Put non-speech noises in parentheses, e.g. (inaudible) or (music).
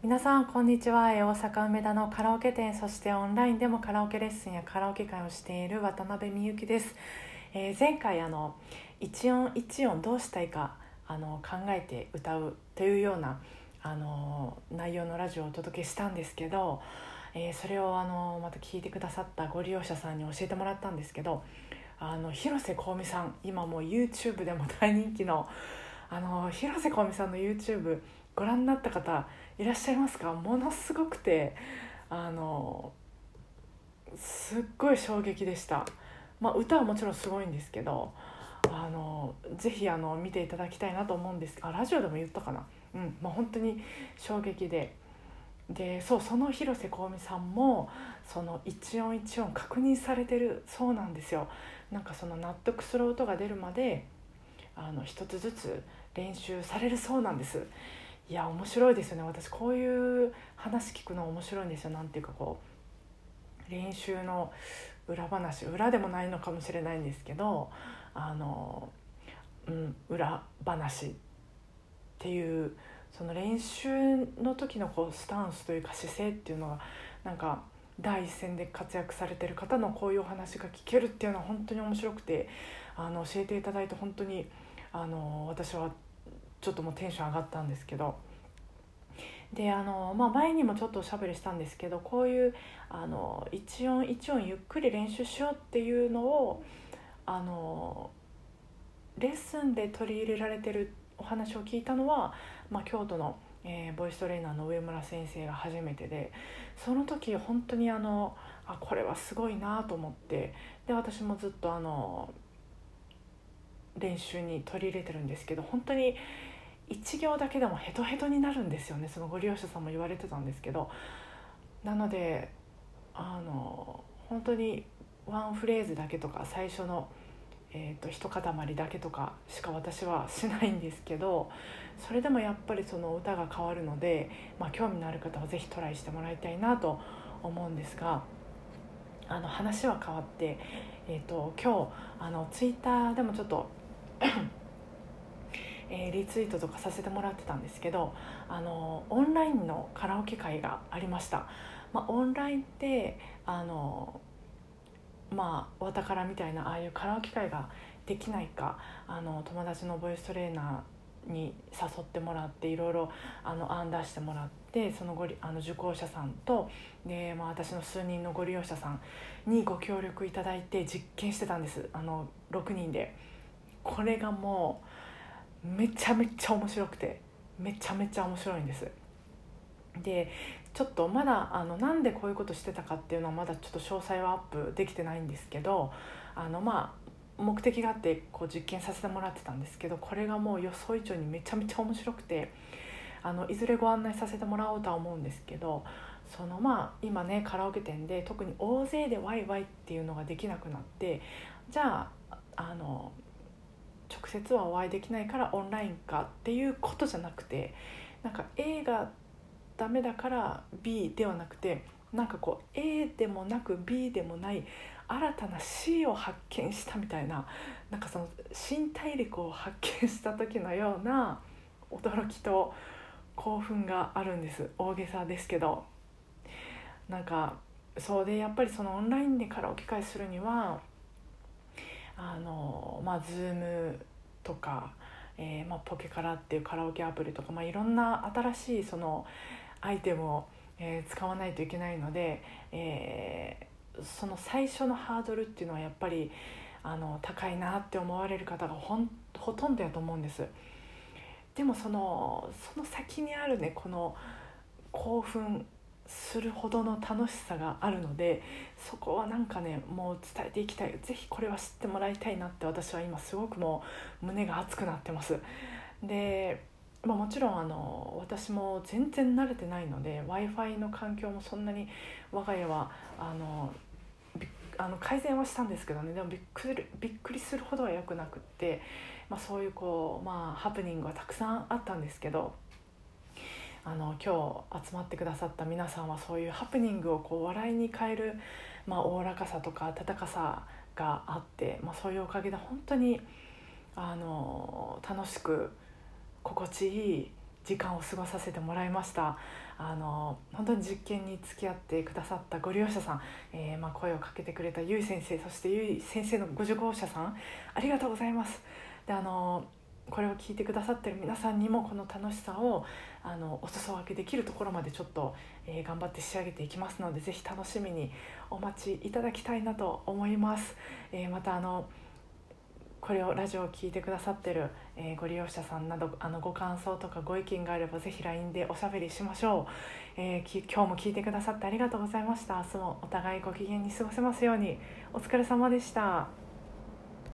皆さんこんにちは。大阪梅田のカラオケ店そしてオンラインでもカラオケレッスンやカラオケ会をしている渡辺美幸です、えー前回あの一音一音どうしたいかあの考えて歌うというようなあの内容のラジオをお届けしたんですけど、えーそれをあのまた聞いてくださったご利用者さんに教えてもらったんですけどあの広瀬香美さん今もう YouTube でも大人気のあの広瀬香美さんの YouTube ご覧になった方いらっしゃいますか？ものすごくてあのすっごい衝撃でした、まあ、歌はもちろんすごいんですけどあのぜひあの見ていただきたいなと思うんです。あラジオでも言ったかな？うんまあ本当に衝撃で。でそうその広瀬香美さんもその一音一音確認されてるそうなんですよ。なんかその納得する音が出るまであの一つずつ練習されるそうなんです。いや面白いですよね。私こういう話聞くの面白いんですよ。なんていうかこう練習の裏話裏でもないのかもしれないんですけどあの、うん、裏話っていうその練習の時のこうスタンスというか姿勢っていうのがなんか第一線で活躍されてる方のこういうお話が聞けるっていうのは本当に面白くてあの教えていただいて本当にあの私はちょっともうテンション上がったんですけど。であの、まあ、前にもちょっとおしゃべりしたんですけどこういうあの一音一音ゆっくり練習しようっていうのをあのレッスンで取り入れられてるお話を聞いたのは、まあ、京都の、えーボイストレーナーの上村先生が初めてでその時本当にあのあこれはすごいなと思ってで私もずっとあの練習に取り入れてるんですけど本当に1行だけでもヘトヘトになるんですよね。そのご利用者さんも言われてたんですけど。なのであの本当にワンフレーズだけとか最初の、えー、と一塊だけとかしか私はしないんですけどそれでもやっぱりその歌が変わるので、まあ、興味のある方は是非トライしてもらいたいなと思うんですがあの話は変わって、えー、と今日あのツイッターでもちょっと (coughs) えーリツイートとかさせてもらってたんですけどあのオンラインのカラオケ会がありました、まあ、オンラインってあのまあわたからみたいなああいうカラオケ会ができないかあの友達のボイストレーナーに誘ってもらっていろいろ案出してもらってそのごりあの受講者さんとで、まあ、私の数人のご利用者さんにご協力いただいて実験してたんですあの6人で。これがもうめちゃめちゃ面白くてめちゃめちゃ面白いんです。でちょっとまだあのなんでこういうことしてたかっていうのはまだちょっと詳細はアップできてないんですけどあのまあ目的があってこう実験させてもらってたんですけどこれがもう予想以上にめちゃめちゃ面白くてあのいずれご案内させてもらおうとは思うんですけどそのまあ今ねカラオケ店で特に大勢でワイワイっていうのができなくなってじゃああの直接はお会いできないからオンラインかっていうことじゃなくてなんか A がダメだから B ではなくてなんかこう A でもなく B でもない新たな C を発見したみたいななんかその新大陸を発見した時のような驚きと興奮があるんです。大げさですけど。なんかそうでやっぱりそのオンラインでカラオケ会するにはあのまあ Zoom とか、えーまあ、ポケカラっていうカラオケアプリとか、まあ、いろんな新しいそのアイテムを、えー使わないといけないので、えーその最初のハードルっていうのはやっぱりあの高いなって思われる方がほんほとんどやと思うんです。でもそのその先にあるねこの興奮するほどの楽しさがあるのでそこはなんかねもう伝えていきたい。ぜひこれは知ってもらいたいなって私は今すごくもう胸が熱くなってます。で、まあ、もちろんあの私も全然慣れてないので w i f i の環境もそんなに我が家はあのあの改善はしたんですけどね。でもびっくりびっくりするほどは良くなくって、まあ、そういうこう、まあ、ハプニングはたくさんあったんですけどあの今日集まってくださった皆さんはそういうハプニングをこう笑いに変えるまあおおらかさとか温かさがあって、まあ、そういうおかげで本当にあの楽しく心地いい時間を過ごさせてもらいました。あの本当に実験に付き合ってくださったご利用者さん、えー、まあ、声をかけてくれたゆい先生そしてゆい先生のご受講者さんありがとうございます。であのこれを聞いてくださってる皆さんにもこの楽しさをあのお裾分けできるところまでちょっと、えー、頑張って仕上げていきますので是非楽しみにお待ちいただきたいなと思います。えー、またあのこれをラジオを聴いてくださってる、えー、ご利用者さんなどあのご感想とかご意見があればぜひ LINE でおしゃべりしましょう、えー、今日も聞いてくださってありがとうございました。明日もお互いご機嫌に過ごせますように。お疲れ様でした。